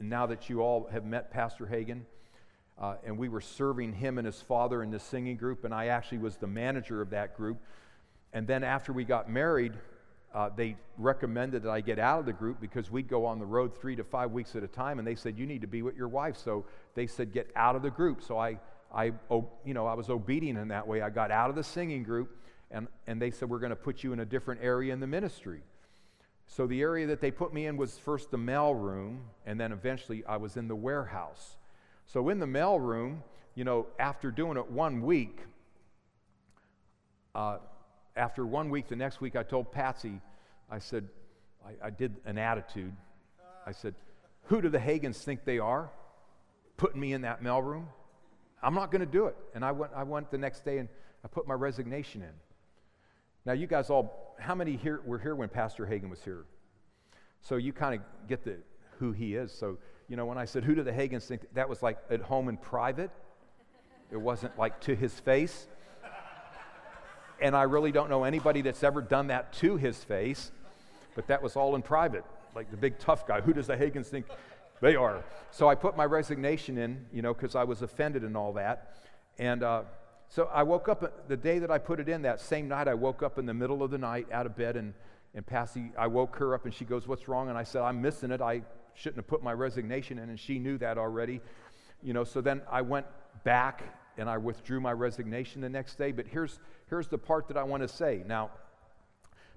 And now that you all have met Pastor Hagin, uh, and we were serving him and his father in this singing group, and I actually was the manager of that group. And then after we got married, uh, they recommended that I get out of the group because we'd go on the road three to five weeks at a time, and they said you need to be with your wife. So they said get out of the group. So I, I, you know, I was obedient in that way. I got out of the singing group, And, and they said, We're going to put you in a different area in the ministry. So the area that they put me in was first the mail room, and then eventually I was in the warehouse. So in the mail room, you know, after doing it one week, uh, after one week, the next week, I told Patsy, I said, I, I did an attitude. I said, Who do the Hagins think they are? Putting me in that mailroom? I'm not going to do it. And I went, I went the next day and I put my resignation in. Now, you guys all, how many here were here when Pastor Hagin was here? So you kind of get the who he is. So, you know, when I said, Who do the Hagins think? That was like at home in private. It wasn't like to his face. And I really don't know anybody that's ever done that to his face, but that was all in private. Like the big tough guy. Who does the Hagins think they are? So I put my resignation in, you know, because I was offended and all that. And uh, so I woke up the day that I put it in, that same night, I woke up in the middle of the night out of bed and, and Patsy, I woke her up and she goes, What's wrong? And I said, I'm missing it. I shouldn't have put my resignation in. And she knew that already. You know, so then I went back and I withdrew my resignation the next day. But here's, here's the part that I want to say. Now,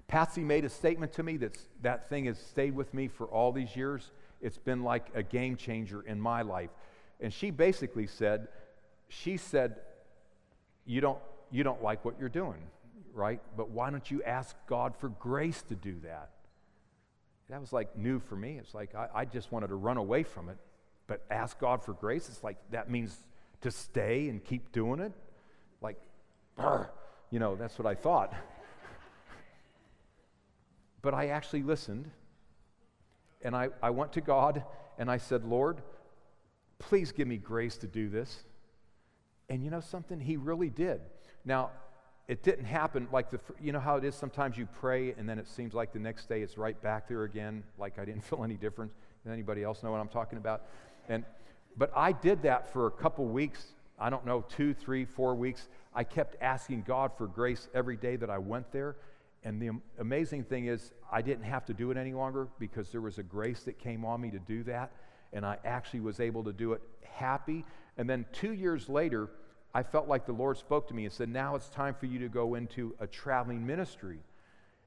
Patsy made a statement to me that that thing has stayed with me for all these years. It's been like a game changer in my life. And she basically said, she said, you don't, you don't like what you're doing, right? But why don't you ask God for grace to do that? That was like new for me. It's like I, I just wanted to run away from it. But ask God for grace, it's like that means to stay and keep doing it? Like, you know, that's what I thought. but I actually listened and I, I went to God and I said, Lord, please give me grace to do this. And you know something? He really did. Now, it didn't happen like the, you know how it is sometimes you pray and then it seems like the next day it's right back there again, like I didn't feel any difference. Does anybody else know what I'm talking about? And but I did that for a couple weeks. I don't know, two, three, four weeks. I kept asking God for grace every day that I went there. And the amazing thing is, I didn't have to do it any longer because there was a grace that came on me to do that. And I actually was able to do it happy. And then two years later, I felt like the Lord spoke to me and said, Now it's time for you to go into a traveling ministry.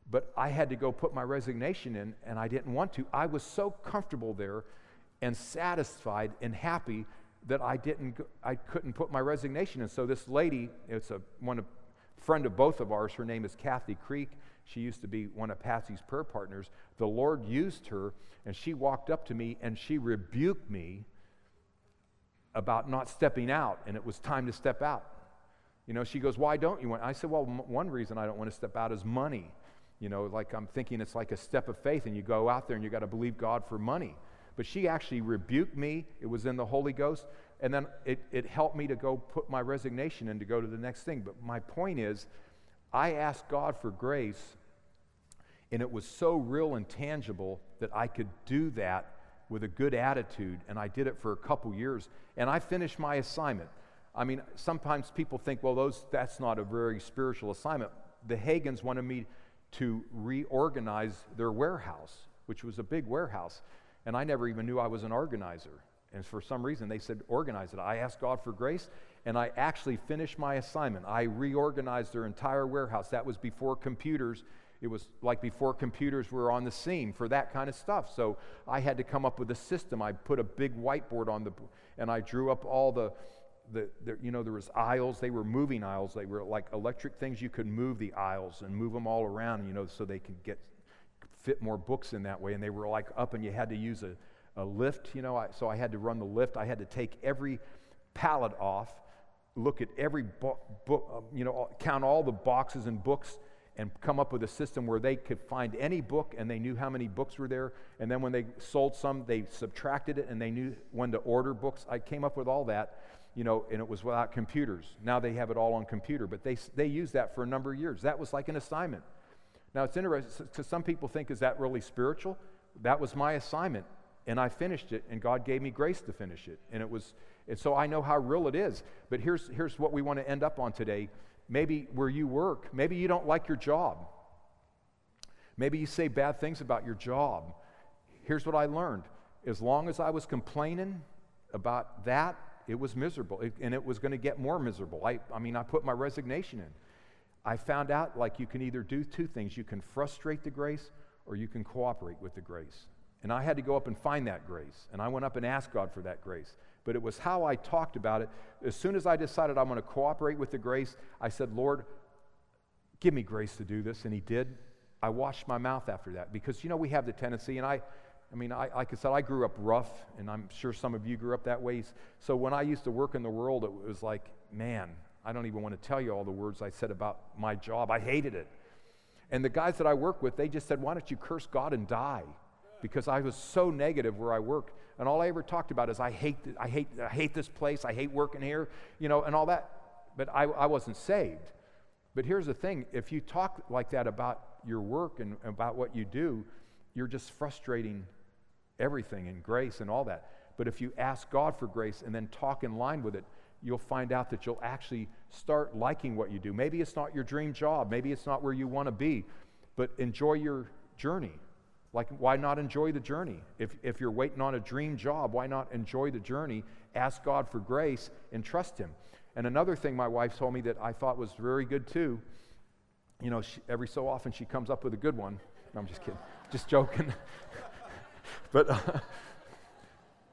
But I had to go put my resignation in, and I didn't want to. I was so comfortable there and satisfied and happy that I didn't, I couldn't put my resignation in. So this lady, it's a one of, friend of both of ours. Her name is Kathy Creek. She used to be one of Patsy's prayer partners. The Lord used her, and she walked up to me and she rebuked me about not stepping out, and it was time to step out. You know, she goes, "Why don't you want?" I said, "Well, m- one reason I don't want to step out is money. You know, like I'm thinking it's like a step of faith, and you go out there and you got to believe God for money." But she actually rebuked me. It was in the Holy Ghost. And then it, it helped me to go put my resignation in to go to the next thing. But my point is, I asked God for grace, and it was so real and tangible that I could do that with a good attitude. And I did it for a couple years. And I finished my assignment. I mean, sometimes people think, well, those, that's not a very spiritual assignment. The Hagins wanted me to reorganize their warehouse, which was a big warehouse. And I never even knew I was an organizer. And for some reason, they said, organize it. I asked God for grace, and I actually finished my assignment. I reorganized their entire warehouse. That was before computers. It was like before computers were on the scene for that kind of stuff. So I had to come up with a system. I put a big whiteboard on the, and I drew up all the, the, the, you know, there was aisles. They were moving aisles. They were like electric things. You could move the aisles and move them all around, you know, so they could get fit more books in that way. And they were like up, and you had to use a, a lift, you know. I, so I had to run the lift. I had to take every pallet off, look at every book, um, you know, count all the boxes and books, and come up with a system where they could find any book and they knew how many books were there. And then when they sold some, they subtracted it and they knew when to order books. I came up with all that, you know, and it was without computers. Now they have it all on computer, but they, they used that for a number of years. That was like an assignment. Now it's interesting because some people think, is that really spiritual? That was my assignment, and I finished it, and God gave me grace to finish it. And it was, and so I know how real it is. But here's, here's what we want to end up on today. Maybe where you work, maybe you don't like your job. Maybe you say bad things about your job. Here's what I learned as long as I was complaining about that, it was miserable, it, and it was going to get more miserable. I, I mean, I put my resignation in. I found out like you can either do two things you can frustrate the grace or you can cooperate with the grace. And I had to go up and find that grace. And I went up and asked God for that grace. But it was how I talked about it. As soon as I decided I'm going to cooperate with the grace, I said, Lord, give me grace to do this. And He did. I washed my mouth after that because, you know, we have the tendency, and I, I mean, I, like I said, I grew up rough, and I'm sure some of you grew up that way. So when I used to work in the world, it was like, man, I don't even want to tell you all the words I said about my job. I hated it. And the guys that I work with, they just said, why don't you curse God and die? Because I was so negative where I worked. And all I ever talked about is, I hate, I hate, I hate this place. I hate working here, you know, and all that. But I, I wasn't saved. But here's the thing if you talk like that about your work and about what you do, you're just frustrating everything and grace and all that. But if you ask God for grace and then talk in line with it, you'll find out that you'll actually start liking what you do. Maybe it's not your dream job, maybe it's not where you want to be, but enjoy your journey. Like, why not enjoy the journey? If, if you're waiting on a dream job, why not enjoy the journey? Ask God for grace and trust Him. And another thing my wife told me that I thought was very good too, you know, she, every so often she comes up with a good one. No, I'm just kidding, just joking. but uh,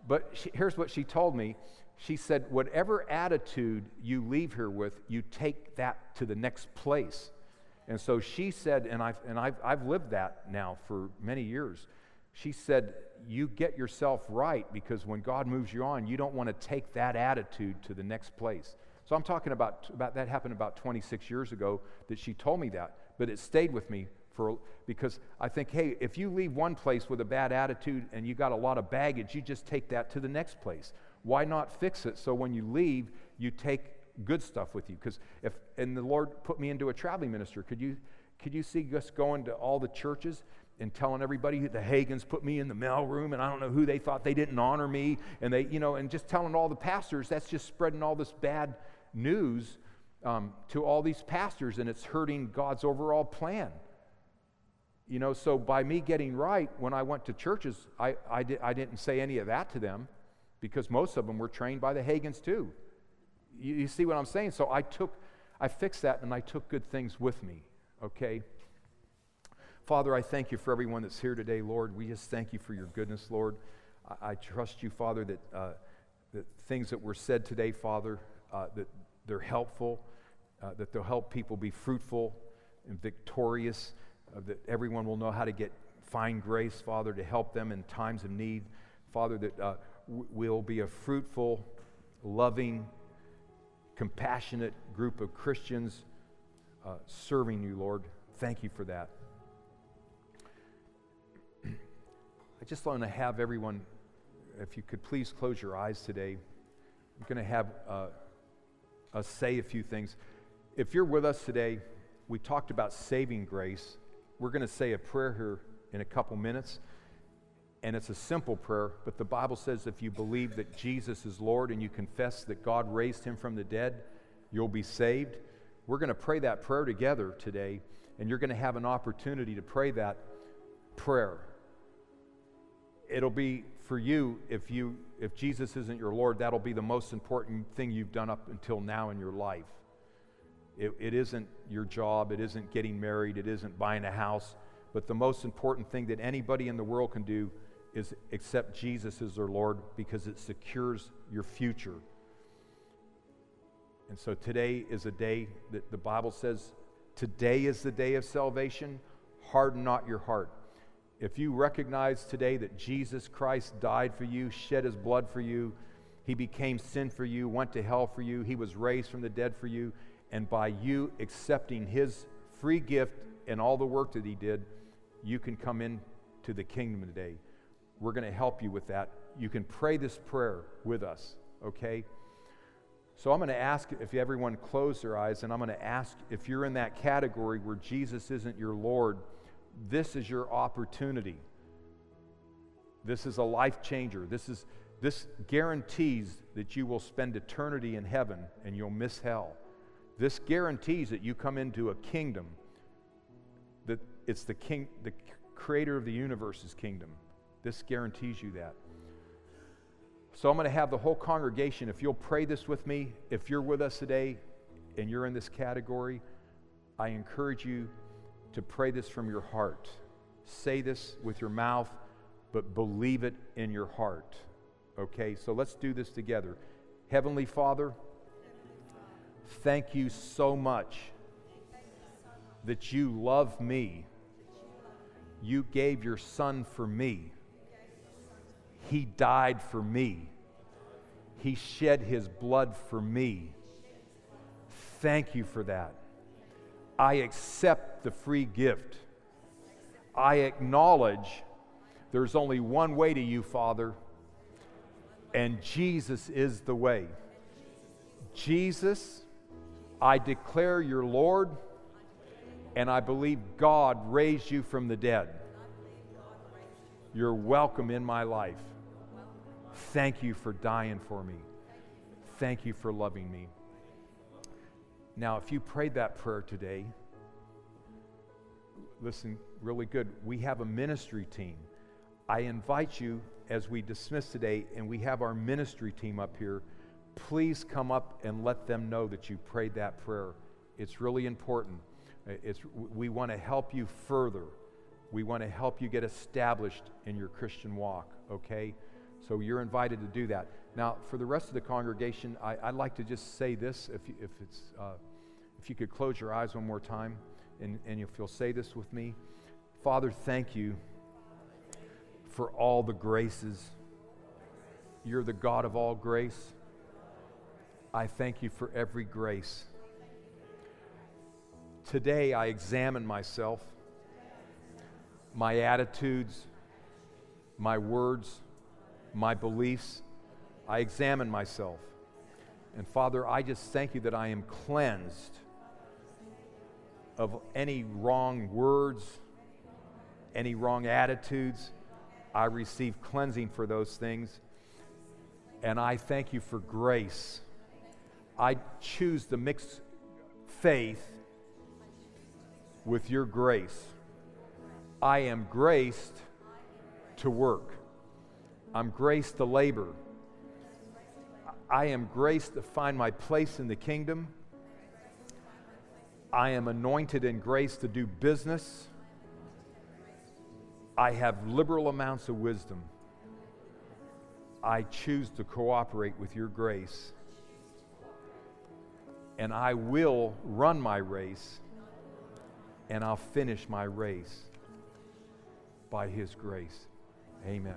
but she, here's what she told me. She said, whatever attitude you leave here with, you take that to the next place. And so she said, and I've, and I've, I've lived that now for many years. She said, You get yourself right because when God moves you on, you don't want to take that attitude to the next place. So I'm talking about, about that happened about 26 years ago that she told me that, but it stayed with me for because I think, hey, if you leave one place with a bad attitude and you got a lot of baggage, you just take that to the next place. Why not fix it so when you leave, you take good stuff with you? Because if and the Lord put me into a traveling minister, could you could you see us going to all the churches and telling everybody the Hagins put me in the mail room and I don't know who they thought they didn't honor me and they, you know, and just telling all the pastors, that's just spreading all this bad news um, to all these pastors, and it's hurting God's overall plan. You know, so by me getting right, when I went to churches, I, I, di- I didn't say any of that to them because most of them were trained by the Hagins too. You, you see what I'm saying? So I took, I fixed that and I took good things with me, okay? Father, I thank you for everyone that's here today, Lord. We just thank you for your goodness, Lord. I, I trust you, Father, that, uh, that things that were said today, Father, uh, that they're helpful, uh, that they'll help people be fruitful and victorious, uh, that everyone will know how to get find grace, Father, to help them in times of need. Father, that w- we'll be a fruitful, loving, compassionate group of Christians uh, serving you, Lord. Thank you for that. I just want to have everyone, if you could please close your eyes today. I'm going to have uh, uh, say a few things. If you're with us today, we talked about saving grace. We're going to say a prayer here in a couple minutes. And it's a simple prayer, but the Bible says if you believe that Jesus is Lord and you confess that God raised him from the dead, you'll be saved. We're going to pray that prayer together today, and you're going to have an opportunity to pray that prayer. It'll be for you if you if Jesus isn't your Lord, that'll be the most important thing you've done up until now in your life. It, it isn't your job, it isn't getting married, it isn't buying a house, but the most important thing that anybody in the world can do is accept Jesus as their Lord because it secures your future. And so today is a day that the Bible says, today is the day of salvation. Harden not your heart. If you recognize today that Jesus Christ died for you, shed his blood for you, he became sin for you, went to hell for you, he was raised from the dead for you, and by you accepting his free gift and all the work that he did, you can come into the kingdom today. We're going to help you with that. You can pray this prayer with us, okay? So I'm going to ask if everyone close their eyes, and I'm going to ask if you're in that category where Jesus isn't your Lord this is your opportunity. This is a life changer. This, is, this guarantees that you will spend eternity in heaven and you'll miss hell. This guarantees that you come into a kingdom that it's the king, the creator of the universe's kingdom. This guarantees you that. So I'm going to have the whole congregation, if you'll pray this with me, if you're with us today and you're in this category, I encourage you to pray this from your heart. Say this with your mouth, but believe it in your heart. Okay, so let's do this together. Heavenly Father, thank you so much that you love me. You gave your son for me. He died for me. He shed his blood for me. Thank you for that. I accept the free gift. I acknowledge there's only one way to you, Father, and Jesus is the way. Jesus, I declare your Lord, and I believe God raised you from the dead. You're welcome in my life. Thank you for dying for me. Thank you for loving me. Now, if you prayed that prayer today, listen really good. We have a ministry team. I invite you as we dismiss today and we have our ministry team up here, please come up and let them know that you prayed that prayer. It's really important. Uh, it's, we want to help you further. We want to help you get established in your Christian walk, okay? So you're invited to do that. Now, for the rest of the congregation, I, would like to just say this if, if it's. Uh, if you could close your eyes one more time and, and if you'll say this with me. Father, thank you for all the graces. You're the God of all grace. I thank you for every grace. Today I examine myself, my attitudes, my words, my beliefs. I examine myself. And Father, I just thank you that I am cleansed of any wrong words, any wrong attitudes. I receive cleansing for those things. And I thank you for grace. I choose to mix faith with your grace. I am graced to work. I'm graced to labor. I am graced to find my place in the kingdom. I am anointed in grace to do business. I have liberal amounts of wisdom. I choose to cooperate with your grace. And I will run my race and I'll finish my race by his grace. Amen.